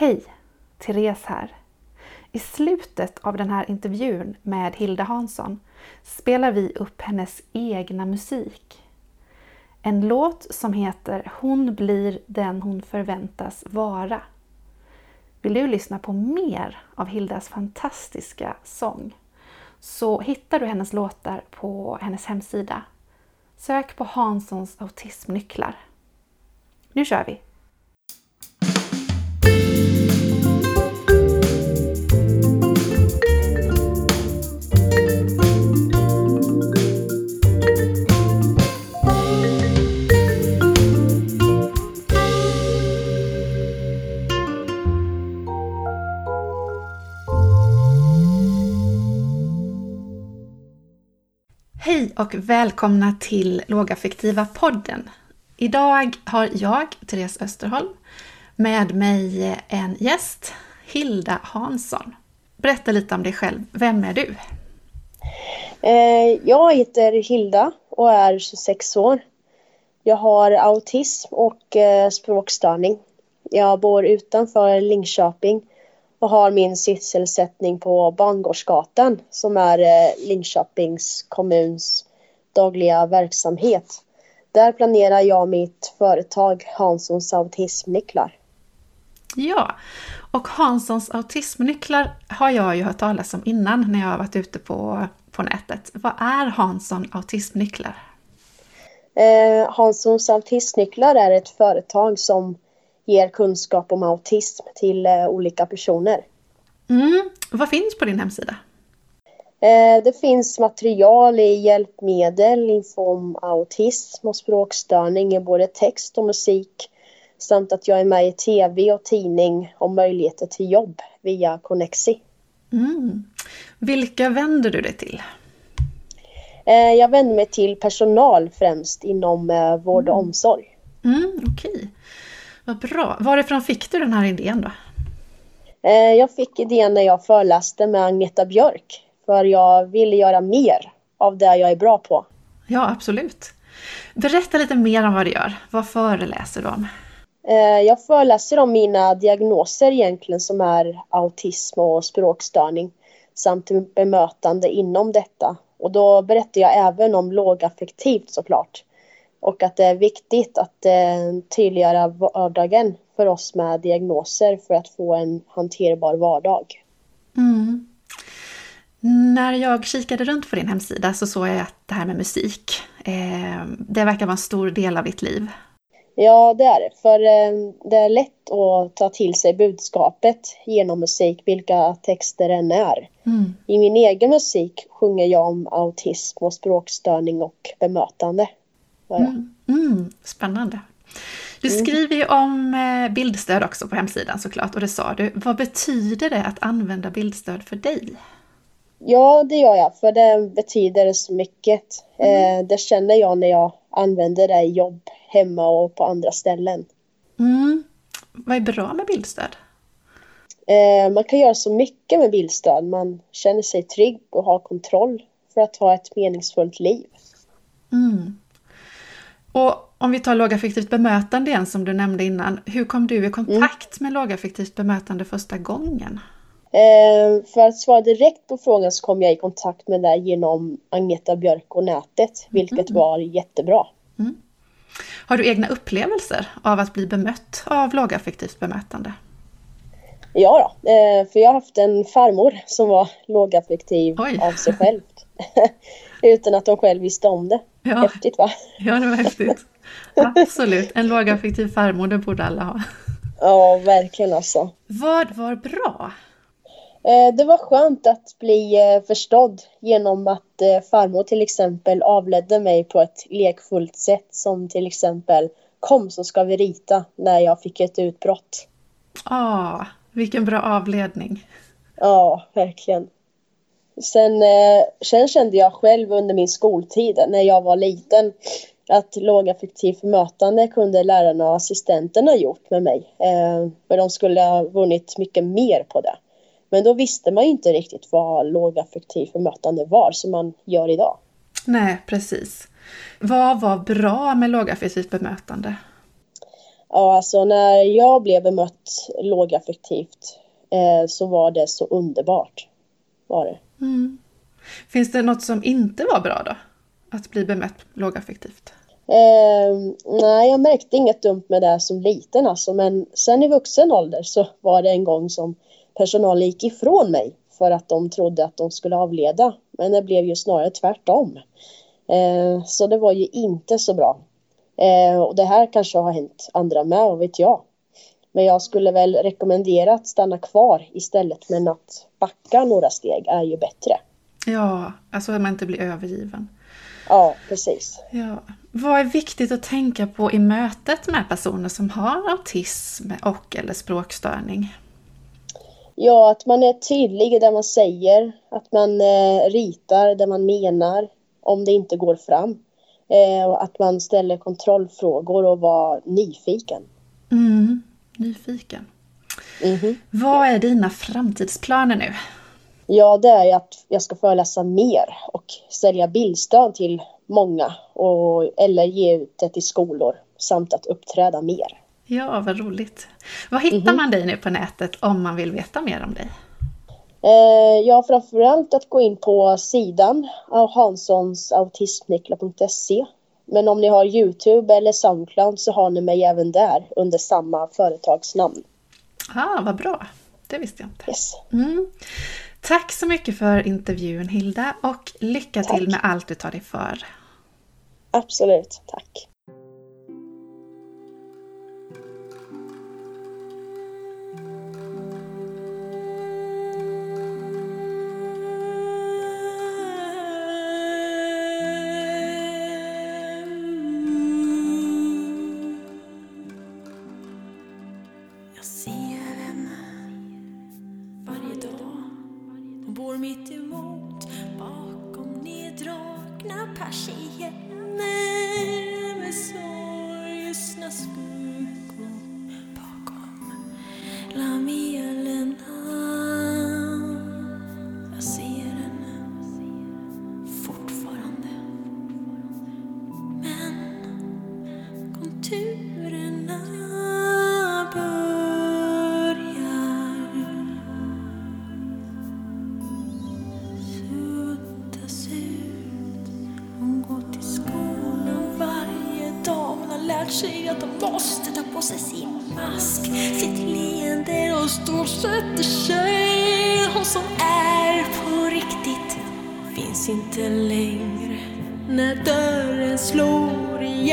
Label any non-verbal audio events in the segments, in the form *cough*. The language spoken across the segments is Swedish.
Hej! Therese här. I slutet av den här intervjun med Hilda Hansson spelar vi upp hennes egna musik. En låt som heter Hon blir den hon förväntas vara. Vill du lyssna på mer av Hildas fantastiska sång så hittar du hennes låtar på hennes hemsida. Sök på Hanssons autismnycklar. Nu kör vi! Hej och välkomna till Lågaffektiva podden. Idag har jag, Therese Österholm, med mig en gäst, Hilda Hansson. Berätta lite om dig själv. Vem är du? Eh, jag heter Hilda och är 26 år. Jag har autism och eh, språkstörning. Jag bor utanför Linköping och har min sysselsättning på Bangårdsgatan som är eh, Linköpings kommuns dagliga verksamhet. Där planerar jag mitt företag Hanssons autismnycklar. Ja, och Hanssons autismnycklar har jag ju hört talas om innan när jag har varit ute på, på nätet. Vad är Hansson autismnycklar? Eh, Hanssons autismnycklar är ett företag som ger kunskap om autism till eh, olika personer. Mm. Vad finns på din hemsida? Eh, det finns material i hjälpmedel, info om autism och språkstörning i både text och musik samt att jag är med i tv och tidning om möjligheter till jobb via Connexi. Mm. Vilka vänder du dig till? Eh, jag vänder mig till personal främst inom vård och Mm. omsorg. Mm, Okej, vad bra. Varifrån fick du den här idén då? Eh, Jag fick idén när jag föreläste med Agneta Björk för jag ville göra mer av det jag är bra på. Ja, absolut. Berätta lite mer om vad du gör. Vad föreläser du om? Eh, Jag föreläser om mina diagnoser egentligen som är autism och språkstörning samt bemötande inom detta. Och då berättar jag även om lågaffektivt såklart. Och att det är viktigt att eh, tydliggöra vardagen för oss med diagnoser för att få en hanterbar vardag. Mm. När jag kikade runt på din hemsida så såg jag att det här med musik, eh, det verkar vara en stor del av ditt liv. Ja, det är det. För eh, det är lätt att ta till sig budskapet genom musik, vilka texter än är. Mm. I min egen musik sjunger jag om autism och språkstörning och bemötande. Mm. Mm. Spännande. Du skriver ju om eh, bildstöd också på hemsidan såklart och det sa du. Vad betyder det att använda bildstöd för dig? ja, det gör jag, för det betyder så mycket. Eh, det känner jag när jag använder det i jobb, hemma och på andra ställen. Mm. Vad är bra med bildstöd? Eh, man kan göra så mycket med bildstöd. Man känner sig trygg och har kontroll för att ha ett meningsfullt liv. Mm. Och om vi tar lågaffektivt bemötande igen som du nämnde innan. Hur kom du i kontakt med lågaffektivt bemötande första gången? Eh, för att svara direkt på frågan så kom jag i kontakt med det genom Agneta Björk och nätet, vilket var jättebra. Har du egna upplevelser av att bli bemött av lågaffektivt bemötande? Ja då, eh, för jag har haft en farmor som var lågaffektiv Oj. av sig själv. *laughs* Utan att hon själv visste om det. Ja. Häftigt va? Ja, det var häftigt. Absolut, en lågaffektiv farmor, det borde alla ha. Ja, verkligen alltså. Vad var bra? Eh, Det var skönt att bli eh, förstådd genom att eh, farmor till exempel avledde mig på ett lekfullt sätt som till exempel Kom så ska vi rita när jag fick ett utbrott. Ah, vilken bra avledning. Ja, verkligen. Sen, eh, sen kände jag själv under min skoltid när jag var liten att lågaffektivt bemötande kunde lärarna och assistenterna gjort med mig. Eh, men de skulle ha vunnit mycket mer på det. Men då visste man ju inte riktigt vad lågaffektivt bemötande var som man gör idag. Nej, precis. Vad var bra med lågaffektivt bemötande? Ja, alltså när jag blev bemött lågaffektivt eh, så var det så underbart. Var det. Mm. Finns det något som inte var bra då? Att bli bemött lågaffektivt? Eh, nej, jag märkte inget dumt med det som liten alltså, men sen i vuxen ålder så var det en gång som personalen gick ifrån mig för att de trodde att de skulle avleda. Men det blev ju snarare tvärtom. Eh, så det var ju inte så bra. Eh, och det här kanske har hänt andra med, vad vet jag. Men jag skulle väl rekommendera att stanna kvar istället men att backa några steg är ju bättre. Ja, alltså att man inte blir övergiven. Ja, precis. Ja. Vad är viktigt att tänka på i mötet med personer som har autism och eller språkstörning? Ja, att man är tydlig i det man säger, att man eh, ritar det man menar om det inte går fram. Eh, och att man ställer kontrollfrågor och var nyfiken. Nyfiken. Mhm. Vad är dina framtidsplaner nu? Ja, det är att jag ska föreläsa mer och sälja bildstöd till många och, eller ge ut det till skolor samt att uppträda mer. Ja, vad roligt. Var hittar man dig nu på nätet om man vill veta mer om dig? Eh, ja, framförallt att gå in på sidan av hanssonsautismnycklar.se. Men om ni har Youtube eller Soundcloud så har ni mig även där under samma företagsnamn. Ah, vad bra. Det visste jag inte. Yes. Mm. Tack så mycket för intervjun Hilda och lycka Tack. till med allt du tar dig för. Absolut, tack. Måste ta på sig sin mask, sitt leende och storsätter sig. Hon som är på riktigt finns inte längre när dörren slår igen.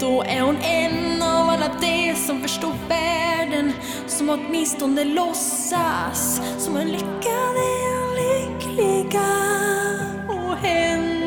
Då är hon en av alla de som förstår världen som åtminstone låtsas som en lyckad är lyckliga. Och hennes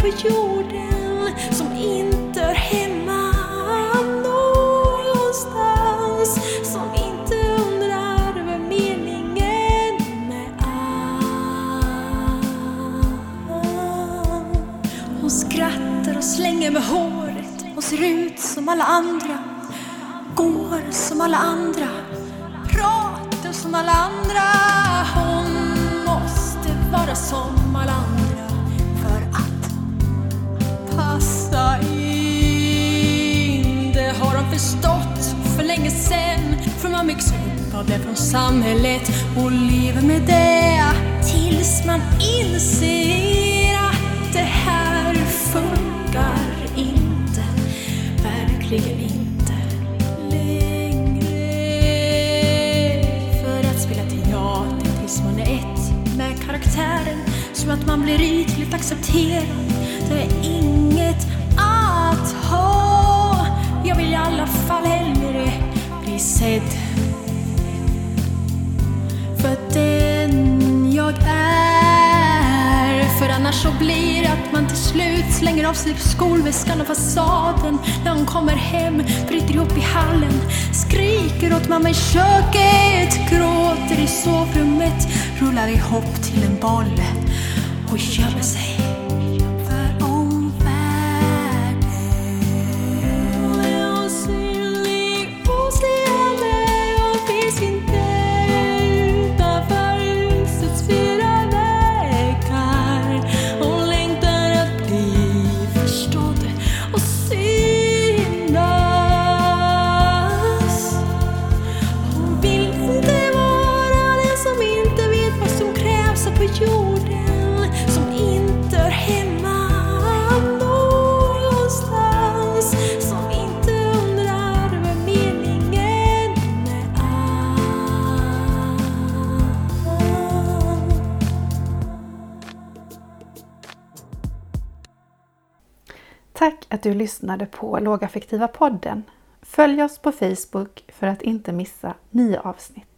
på jorden, som inte hör hemma någonstans, som inte undrar över meningen med allt. Hon skrattar och slänger med håret, hon ser ut som alla andra, går som alla andra, pratar som alla andra. Hon måste vara som alla andra sen, för man byggs upp av det från samhället och lever med det tills man inser att det här funkar inte, verkligen inte längre. För att spela teater tills man är ett med karaktären så att man blir ytligt accepterad. Det är inget att ha. Jag vill i alla fall hellre bli sedd för den jag är. För annars så blir det att man till slut slänger av sig skolväskan och fasaden. När hon kommer hem, bryter ihop i hallen, skriker åt mamma i köket, gråter i sovrummet, rullar ihop till en boll och gömmer sig att du lyssnade på Lågaffektiva podden. Följ oss på Facebook för att inte missa nya avsnitt.